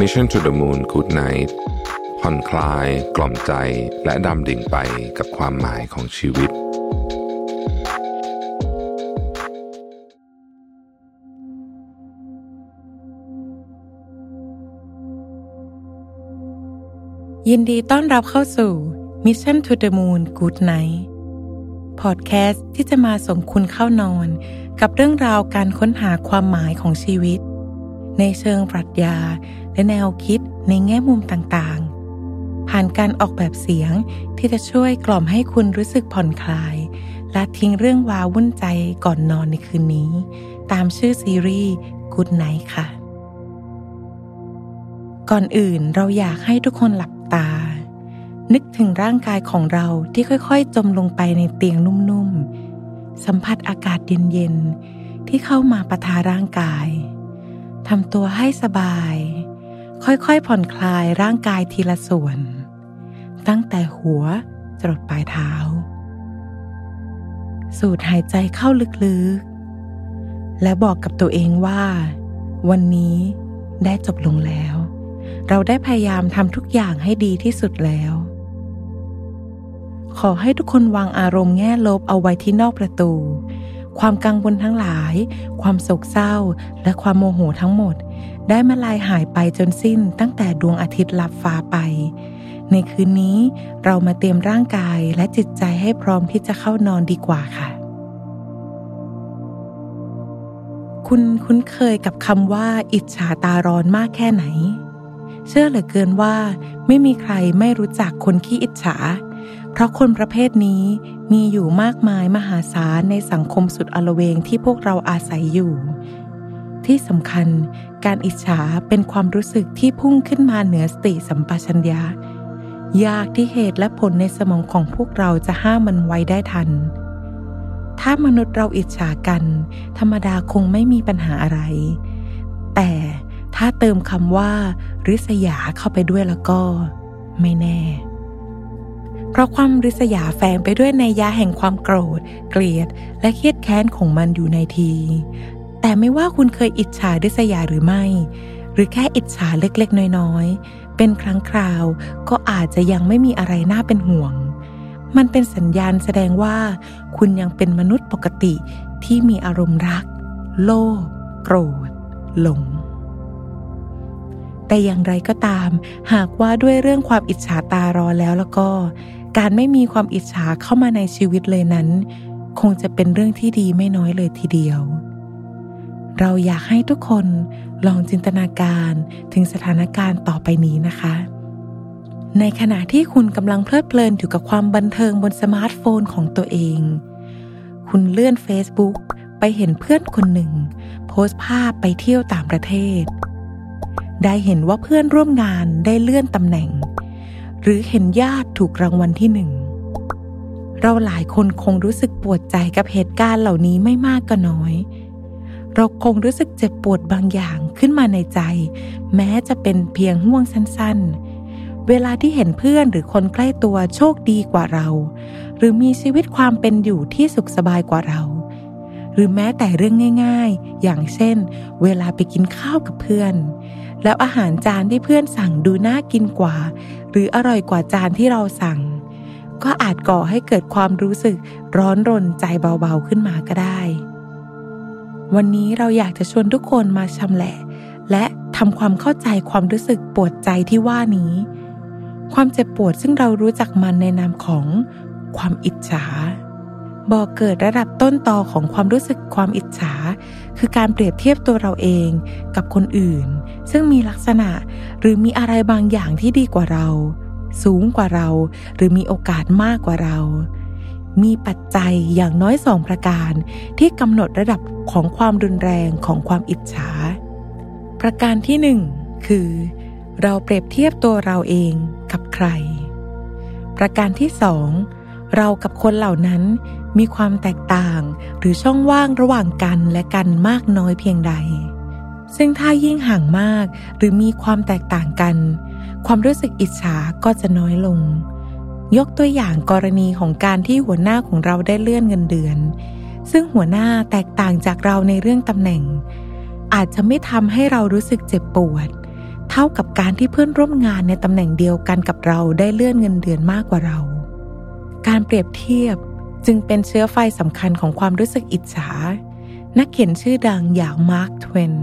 Mission to the Moon Good Night ผ่อนคลาย กล่อมใจและดำดิ่งไปกับความหมายของชีวิต ยินดีต้อนรับเข้าสู่ Mission to the Moon Good Night พอดแคสต์ที่จะมาส่งคุณเข้านอน กับเรื่องราวการค้นหาความหมายของชีวิต ในเชิงปรัชญา และแนวคิดในแง่มุมต่างๆ ผ่านการออกแบบเสียงที่จะช่วยกล่อมให้คุณรู้สึกผ่อนคลาย และทิ้งเรื่องวาวุ่นใจก่อนนอนในคืนนี้ ตามชื่อซีรีส์ Good Night ค่ะ ก่อนอื่นเราอยากให้ทุกคนหลับตา นึกถึงร่างกายของเราที่ค่อยๆ จมลงไปในเตียงนุ่มๆ สัมผัสอากาศเย็นๆ ที่เข้ามาประทาร่างกาย ทำตัวให้สบาย ค่อยๆผ่อนคลายร่างกายทีละส่วน ตั้งแต่หัวจรดปลายเท้า สูดหายใจเข้าลึกๆ และบอกกับตัวเองว่า วันนี้ได้จบลงแล้ว เราได้พยายามทำทุกอย่างให้ดีที่สุดแล้ว ขอให้ทุกคนวางอารมณ์แง่ลบเอาไว้ที่นอกประตู ความกังวลทั้งหลาย ความโศกเศร้า และความโมโหทั้งหมด ได้มาลายหายไปจนสิ้นตั้งแต่ดวงอาทิตย์ลับฟ้าไป ในคืนนี้เรามาเตรียมร่างกายและจิตใจให้พร้อมที่จะเข้านอนดีกว่าค่ะ คุณคุ้นเคยกับคำว่า อิจฉาตาร้อนมากแค่ไหน เชื่อเหลือเกินว่า ไม่มีใครไม่รู้จักคนขี้อิจฉา เพราะคนประเภทนี้มีอยู่มากมายมหาศาลในสังคมสุดอลเวงที่พวกเราอาศัยอยู่ ที่สำคัญการอิจฉาเป็นความรู้สึกที่พุ่งขึ้นมาเหนือสติสัมปชัญญะ ยากที่เหตุและผลในสมองของพวกเราจะห้ามมันไว้ได้ทัน ถ้ามนุษย์เราอิจฉากัน ธรรมดาคงไม่มีปัญหาอะไร แต่ถ้าเติมคำว่า ริษยาเข้าไปด้วยแล้วก็ ไม่แน่ เพราะความริษยาแฝงไปด้วยในยยะแห่งความโกรธ เกลียด และเครียดแค้นของมันอยู่ในที แต่ไม่ว่าคุณเคยอิจฉาริษยาหรือไม่ หรือแค่อิจฉาเล็กๆ น้อยๆ เป็นครั้งคราวก็อาจจะยังไม่มีอะไรน่าเป็นห่วง มันเป็นสัญญาณแสดงว่า คุณยังเป็นมนุษย์ปกติที่มีอารมณ์รัก โลภโกรธ หลงแต่อย่างไรก็ตาม หากว่าด้วยเรื่องความอิจฉาตาร้อนแล้วแล้วก็ การไม่มีความอิจฉาเข้ามาในชีวิตเลยนั้น คงจะเป็นเรื่องที่ดีไม่น้อยเลยทีเดียว เราอยากให้ทุกคนลองจินตนาการถึงสถานการณ์ต่อไปนี้นะคะ ในขณะที่คุณกำลังเพลิดเพลินอยู่กับความบันเทิงบนสมาร์ทโฟนของตัวเอง คุณเลื่อน Facebook ไปเห็นเพื่อนคนหนึ่ง โพสต์ภาพไปเที่ยวต่างประเทศ ได้เห็นว่าเพื่อนร่วมงานได้เลื่อนตำแหน่ง หรือเห็นญาติถูกรางวัลที่หนึ่ง เราหลายคนคงรู้สึกปวดใจกับเหตุการณ์เหล่านี้ไม่มากก็น้อย เราคงรู้สึกเจ็บปวดบางอย่างขึ้นมาในใจ แม้จะเป็นเพียงห่วงสั้นๆ เวลาที่เห็นเพื่อนหรือคนใกล้ตัวโชคดีกว่าเรา หรือมีชีวิตความเป็นอยู่ที่สุขสบายกว่าเรา หรือแม้แต่เรื่องง่าย ๆ อย่างเช่น เวลาไปกินข้าวกับเพื่อน แล้วอาหารจานที่เพื่อนสั่งดูน่ากินกว่า หรืออร่อยกว่าจานที่เราสั่ง ก็อาจก่อให้เกิดความรู้สึกร้อนรนใจเบาๆขึ้นมาก็ได้ วันนี้เราอยากจะชวนทุกคนมาชำแหละ และทำความเข้าใจความรู้สึกปวดใจที่ว่านี้ ความเจ็บปวดซึ่งเรารู้จักมันในนามของความอิจฉาบอกเกิดระดับต้นตอของความรู้สึกความอิจฉา คือการเปรียบเทียบตัวเราเองกับคนอื่น ซึ่งมีลักษณะหรือมีอะไรบางอย่างที่ดีกว่าเรา สูงกว่าเรา หรือมีโอกาสมากกว่าเรา มีปัจจัยอย่างน้อยสองประการที่กำหนดระดับของความรุนแรงของความอิจฉา ประการที่หนึ่งคือ เราเปรียบเทียบตัวเราเองกับใคร ประการที่สอง เรากับคนเหล่านั้นมีความแตกต่างหรือช่องว่างระหว่างกันและกันมากน้อยเพียงใด ซึ่งถ้ายิ่งห่างมากหรือมีความแตกต่างกัน ความรู้สึกอิจฉาก็จะน้อยลง ยกตัวอย่างกรณีของการที่หัวหน้าของเราได้เลื่อนเงินเดือน ซึ่งหัวหน้าแตกต่างจากเราในเรื่องตำแหน่ง อาจจะไม่ทำให้เรารู้สึกเจ็บปวด เท่ากับการที่เพื่อนร่วมงานในตำแหน่งเดียวกันกับเราได้เลื่อนเงินเดือนมากกว่าเรา การเปรียบเทียบจึงเป็นเชื้อไฟสำคัญของความรู้สึกอิจฉา นักเขียนชื่อดังอย่างมาร์คทเวน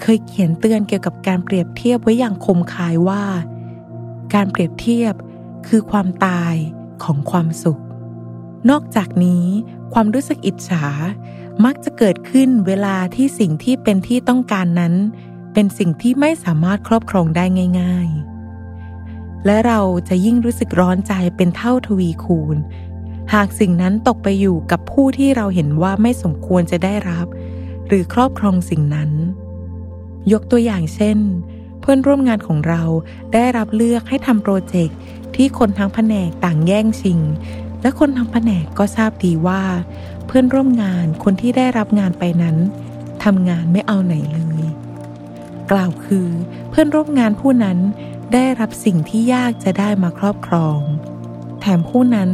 เคยเขียนเตือนเกี่ยวกับการเปรียบเทียบไว้อย่างคมคายว่า การเปรียบเทียบคือความตายของความสุข นอกจากนี้ความรู้สึกอิจฉา มักจะเกิดขึ้นเวลาที่สิ่งที่เป็นที่ต้องการนั้น เป็นสิ่งที่ไม่สามารถครอบครองได้ง่าย ๆ และเราจะยิ่งรู้สึกร้อนใจเป็นเท่าทวีคูณ หากสิ่งนั้นตกไปอยู่กับผู้ที่เราเห็นว่าไม่สมควรจะได้รับ หรือครอบครองสิ่งนั้น ยกตัวอย่างเช่น เพื่อนร่วมงานของเราได้รับเลือกให้ทำโปรเจกต์ที่คนทั้งแผนกต่างแย่งชิง และคนทั้งแผนกก็ทราบดีว่า เพื่อนร่วมงานคนที่ได้รับงานไปนั้นทำงานไม่เอาไหนเลย กล่าวคือเพื่อนร่วมงานผู้นั้น ได้รับสิ่งที่ยากจะได้มาครอบครอง แถมผู้นั้น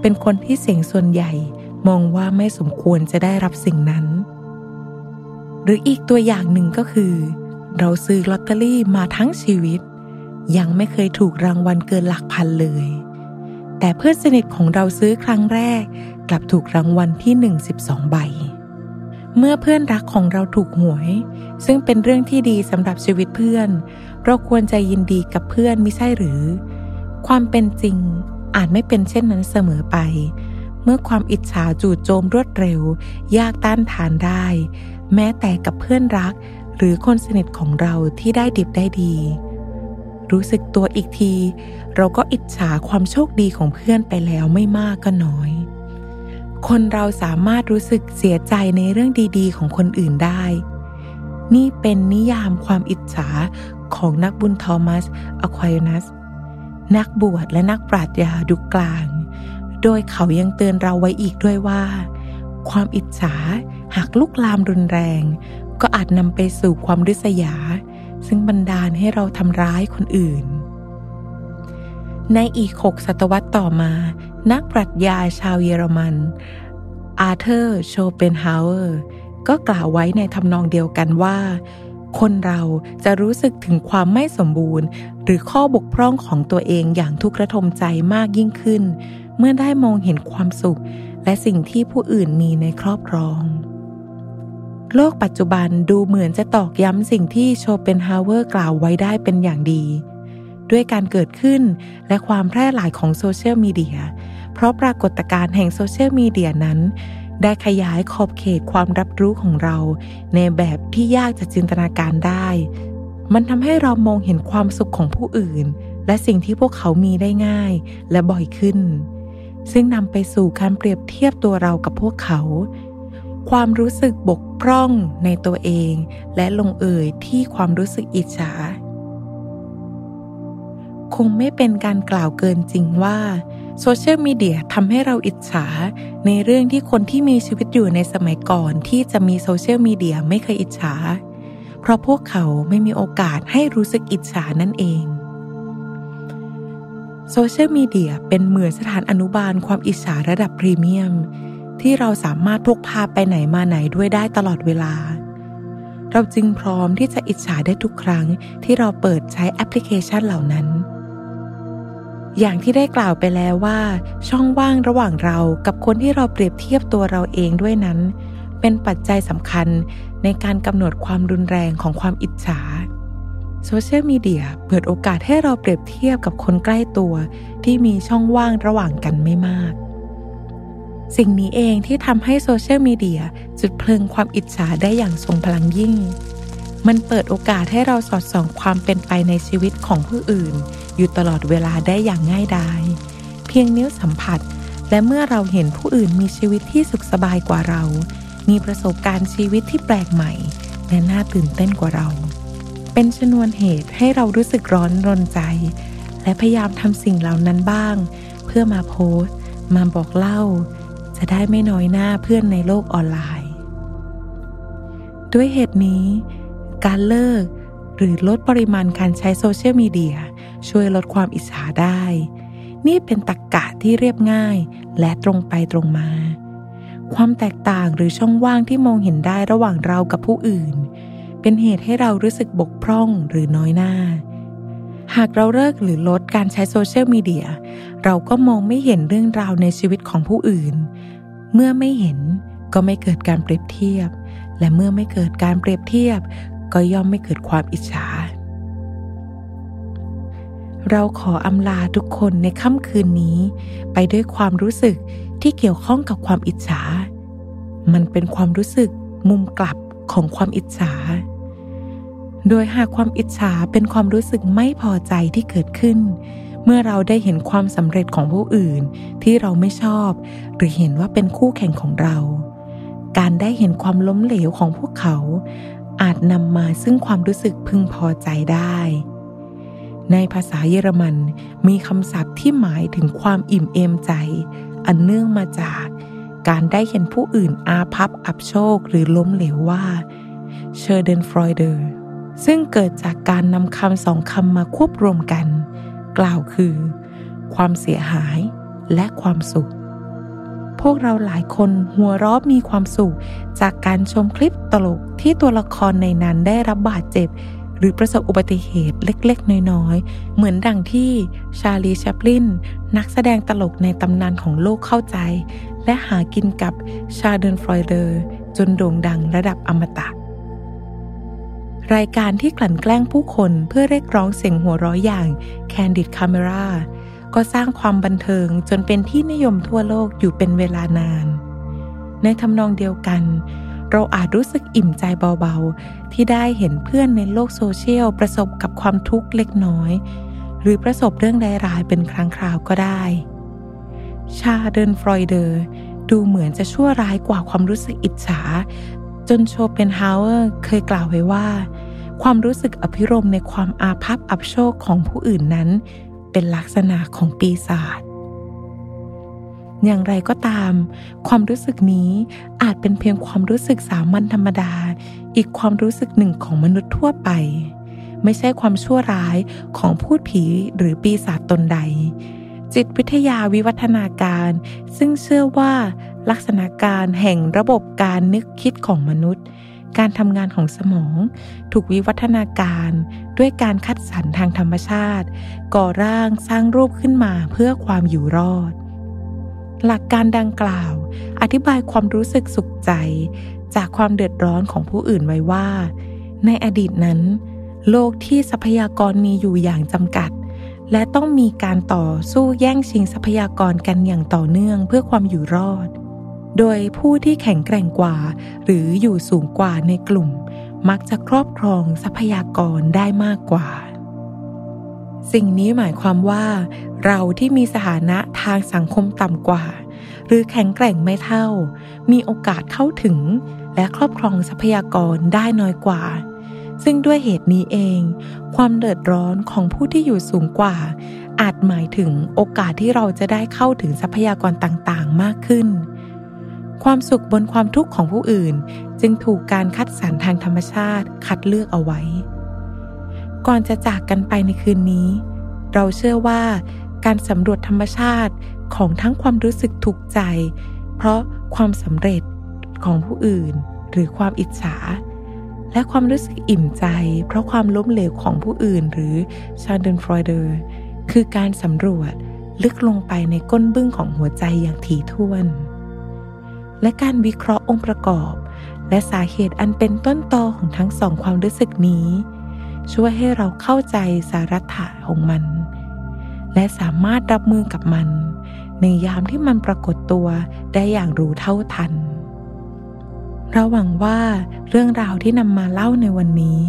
เป็นคนที่เสียงส่วนใหญ่มองว่าไม่สมควรจะได้รับสิ่งนั้น หรืออีกตัวอย่างหนึ่งก็คือ เราซื้อลอตเตอรี่มาทั้งชีวิต ยังไม่เคยถูกรางวัลเกินหลักพันเลย แต่เพื่อนสนิทของเราซื้อครั้งแรก กลับถูกรางวัลที่หนึ่งสิบสองใบ เมื่อเพื่อนรักของเราถูกหวย ซึ่งเป็นเรื่องที่ดีสำหรับชีวิตเพื่อน เราควรใจยินดีกับเพื่อนไม่ใช่หรือ ความเป็นจริงอาจไม่เป็นเช่นนั้นเสมอไป เมื่อความอิจฉาจู่โจมรวดเร็ว ยากต้านทานได้ แม้แต่กับเพื่อนรัก หรือคนสนิทของเราที่ได้ดิบได้ดี รู้สึกตัวอีกที เราก็อิจฉาความโชคดีของเพื่อนไปแล้วไม่มากก็น้อยคนเราสามารถรู้สึกเสียใจในเรื่องดีๆ ของคนอื่นได้ นี่เป็นนิยามความอิจฉา ของนักบุญทอมัสอควายนัส นักบวชและนักปรัชญายุคกลาง โดยเขายังเตือนเราไว้อีกด้วยว่า ความอิจฉาหากลุกลามรุนแรง ก็อาจนำไปสู่ความริษยา ซึ่งบันดาลให้เราทำร้ายคนอื่น ในอีกหกศตวรรษต่อมา นักปรัชญาชาวเยอรมัน อาร์เธอร์ โชเปนฮาวเวอร์ ก็กล่าวไว้ในทำนองเดียวกันว่า คนเราจะรู้สึกถึงความไม่สมบูรณ์ หรือข้อบกพร่องของตัวเองอย่างทุกข์ระทมใจมากยิ่งขึ้น เมื่อได้มองเห็นความสุข และสิ่งที่ผู้อื่นมีในครอบครอง โลกปัจจุบันดูเหมือนจะตอกย้ำสิ่งที่โชเปนฮาวเวอร์กล่าวไว้ได้เป็นอย่างดี ด้วยการเกิดขึ้นและความแพร่หลายของโซเชียลมีเดียเพราะปรากฏการณ์แห่งโซเชียลมีเดียนั้น ได้ขยายขอบเขตความรับรู้ของเรา ในแบบที่ยากจะจินตนาการได้ มันทำให้เรามองเห็นความสุขของผู้อื่น และสิ่งที่พวกเขามีได้ง่ายและบ่อยขึ้น ซึ่งนำไปสู่การเปรียบเทียบตัวเรากับพวกเขา ความรู้สึกบกพร่องในตัวเอง และลงเอยที่ความรู้สึกอิจฉา คงไม่เป็นการกล่าวเกินจริงว่า โซเชียลมีเดียทำให้เราอิจฉา ในเรื่องที่คนที่มีชีวิตอยู่ในสมัยก่อนที่จะมีโซเชียลมีเดียไม่เคยอิจฉา เพราะพวกเขาไม่มีโอกาสให้รู้สึกอิจฉานั่นเองโซเชียลมีเดียเป็นเหมือนสถานอนุบาลความอิจฉาระดับพรีเมียม ที่เราสามารถพกพาไปไหนมาไหนด้วยได้ตลอดเวลา เราจึงพร้อมที่จะอิจฉาได้ทุกครั้งที่เราเปิดใช้แอปพลิเคชันเหล่านั้น อย่างที่ได้กล่าวไปแล้วว่า ช่องว่างระหว่างเรากับคนที่เราเปรียบเทียบตัวเราเองด้วยนั้น เป็นปัจจัยสำคัญในการกำหนดความรุนแรงของความอิจฉาโซเชียลมีเดียเปิดโอกาสให้เราเปรียบเทียบกับคนใกล้ตัว ที่มีช่องว่างระหว่างกันไม่มาก สิ่งนี้เองที่ทำให้โซเชียลมีเดียจุดเพลิงความอิจฉาได้อย่างทรงพลังยิ่ง มันเปิดโอกาสให้เราสอดส่องความเป็นไปในชีวิตของผู้อื่น อยู่ตลอดเวลาได้อย่างง่ายดาย เพียงนิ้วสัมผัส และเมื่อเราเห็นผู้อื่นมีชีวิตที่สุขสบายกว่าเรา มีประสบการณ์ชีวิตที่แปลกใหม่ และน่าตื่นเต้นกว่าเรา เป็นชนวนเหตุให้เรารู้สึกร้อนรนใจ และพยายามทำสิ่งเหล่านั้นบ้าง เพื่อมาโพสต์ มาบอกเล่า จะได้ไม่น้อยหน้าเพื่อนในโลกออนไลน์ ด้วยเหตุนี้ การเลิก หรือลดปริมาณการใช้โซเชียลมีเดียช่วยลดความอิจฉาได้ นี่เป็นตรกกะที่เรียบง่าย และตรงไปตรงมา ความแตกต่างหรือช่องว่างที่มองเห็นได้ระหว่างเรากับผู้อื่นเปเป็นเหตุให้เรารู้สึกบกพร่องหรือน้อยหน้า หากเราเลิกหรือลดการใช้โซเชียลมีเดียเราก็มองไม่เห็นเรื่องราวในชีวิตของผู้อื่น เมื่อไม่เห็นก็ไม่เกิดการเปรียบเทียบ และเมื่อไม่เกิดการเปรียบเทียบ ก็ย่อมไม่เกิดความอิจฉา เราขออำลาทุกคนในค่ำคืนนี้ ไปด้วยความรู้สึกที่เกี่ยวข้องกับความอิจฉา มันเป็นความรู้สึกมุมกลับของความอิจฉา โดยหากความอิจฉาเป็นความรู้สึกไม่พอใจที่เกิดขึ้น เมื่อเราได้เห็นความสำเร็จของผู้อื่นที่เราไม่ชอบ หรือเห็นว่าเป็นคู่แข่งของเรา การได้เห็นความล้มเหลวของพวกเขา อาจนำมาซึ่งความรู้สึกพึงพอใจได้ ในภาษาเยอรมันมีคำศัพท์ที่หมายถึงความอิ่มเอมใจ อันเนื่องมาจากการได้เห็นผู้อื่นอาภัพอับโชคหรือล้มเหลวว่าเชอร์เดนฟรอยเดอร์ซึ่งเกิดจากการนำคำสองคำมาควบรวมกัน กล่าวคือ ความเสียหายและความสุข พวกเราหลายคนหัวเราะมีความสุข จากการชมคลิปตลกที่ตัวละครในนั้นได้รับบาดเจ็บ หรือประสบอุบัติเหตุเล็กๆ น้อยๆ เหมือนดังที่ชาลีแชปลินนักแสดงตลกในตำนานของโลกเข้าใจ และหากินกับชาเดนฟรอยเดอร์ จนโด่งดังระดับอมตะรายการที่กลั่นแกล้งผู้คนเพื่อเรียกร้องเสียงหัวเราะอย่าง Candid Camera ก็สร้างความบันเทิงจนเป็นที่นิยมทั่วโลกอยู่เป็นเวลานาน ในทำนองเดียวกัน เราอาจรู้สึกอิ่มใจเบาๆ ที่ได้เห็นเพื่อนในโลกโซเชียลประสบกับความทุกข์เล็กน้อย หรือประสบเรื่องร้ายๆเป็นครั้งคราวก็ได้ ชาเดินฟรอยเดอร์ ดูเหมือนจะชั่วร้ายกว่าความรู้สึกอิจฉา จนโชเปนฮาวเวอร์เคยกล่าวไว้ว่า ความรู้สึกอภิรมในความอาภัพอับโชคของผู้อื่นนั้น เป็นลักษณะของปีศาจอย่างไรก็ตาม ความรู้สึกนี้อาจเป็นเพียงความรู้สึกสามัญธรรมดา อีกความรู้สึกหนึ่งของมนุษย์ทั่วไป ไม่ใช่ความชั่วร้ายของพูดผีหรือปีศาจตนใด จิตวิทยาวิวัฒนาการ ซึ่งเชื่อว่าลักษณะการแห่งระบบการนึกคิดของมนุษย์ การทำงานของสมอง ถูกวิวัฒนาการด้วยการคัดสรรทางธรรมชาติ ก่อร่างสร้างรูปขึ้นมาเพื่อความอยู่รอด หลักการดังกล่าว อธิบายความรู้สึกสุขใจ จากความเดือดร้อนของผู้อื่นไว้ว่า ในอดีตนั้น โลกที่ทรัพยากรมีอยู่อย่างจำกัด และต้องมีการต่อสู้แย่งชิงทรัพยากรกันอย่างต่อเนื่องเพื่อความอยู่รอด โดยผู้ที่แข็งแกร่งกว่า หรืออยู่สูงกว่าในกลุ่ม มักจะครอบครองทรัพยากรได้มากกว่า สิ่งนี้หมายความว่า เราที่มีสถานะทางสังคมต่ำกว่า หรือแข็งแกร่งไม่เท่า มีโอกาสเข้าถึง และครอบครองทรัพยากรได้น้อยกว่าซึ่งด้วยเหตุนี้เอง ความเดือดร้อนของผู้ที่อยู่สูงกว่า อาจหมายถึงโอกาสที่เราจะได้เข้าถึงทรัพยากรต่างๆ มากขึ้น ความสุขบนความทุกข์ของผู้อื่น จึงถูกการคัดสรรทางธรรมชาติคัดเลือกเอาไว้ ก่อนจะจากกันไปในคืนนี้ เราเชื่อว่าการสำรวจธรรมชาติของทั้งความรู้สึกถูกใจ เพราะความสำเร็จของผู้อื่น หรือความอิจฉา และความรู้สึกอิ่มใจ เพราะความล้มเหลวของผู้อื่น หรือชาเดนฟรอยเดอร์คือการสำรวจลึกลงไปในก้นบึ้งของหัวใจอย่างถี่ถ้วน และการวิเคราะห์องค์ประกอบ และสาเหตุอันเป็นต้นตอของทั้งสองความรู้สึกนี้ ช่วยให้เราเข้าใจสาระถะของมัน และสามารถรับมือกับมัน ในยามที่มันปรากฏตัวได้อย่างรู้เท่าทัน เราหวังว่าเรื่องราวที่นำมาเล่าในวันนี้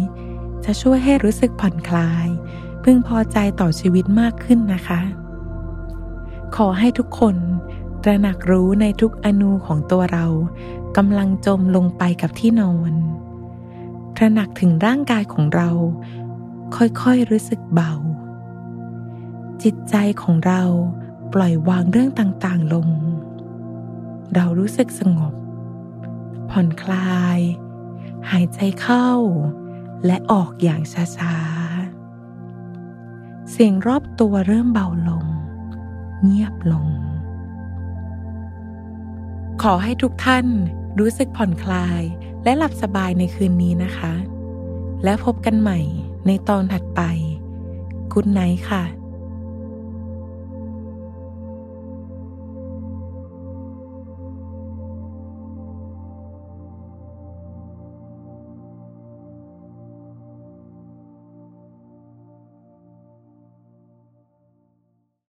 จะช่วยให้รู้สึกผ่อนคลาย พึงพอใจต่อชีวิตมากขึ้นนะคะ ขอให้ทุกคน ระหนักรู้ในทุกอนูของตัวเรากำลังจมลงไปกับที่นอน ตระหนักถึงร่างกายของเรา ค่อยๆรู้สึกเบา จิตใจของเราปล่อยวางเรื่องต่างๆลง เรารู้สึกสงบ ผ่อนคลาย หายใจเข้า และออกอย่างช้าๆ เสียงรอบตัวเริ่มเบาลง เงียบลง ขอให้ทุกท่านรู้สึกผ่อนคลายและหลับสบายในคืนนี้นะคะ และพบกันใหม่ในตอนถัดไปกุดไนท์ค่ะ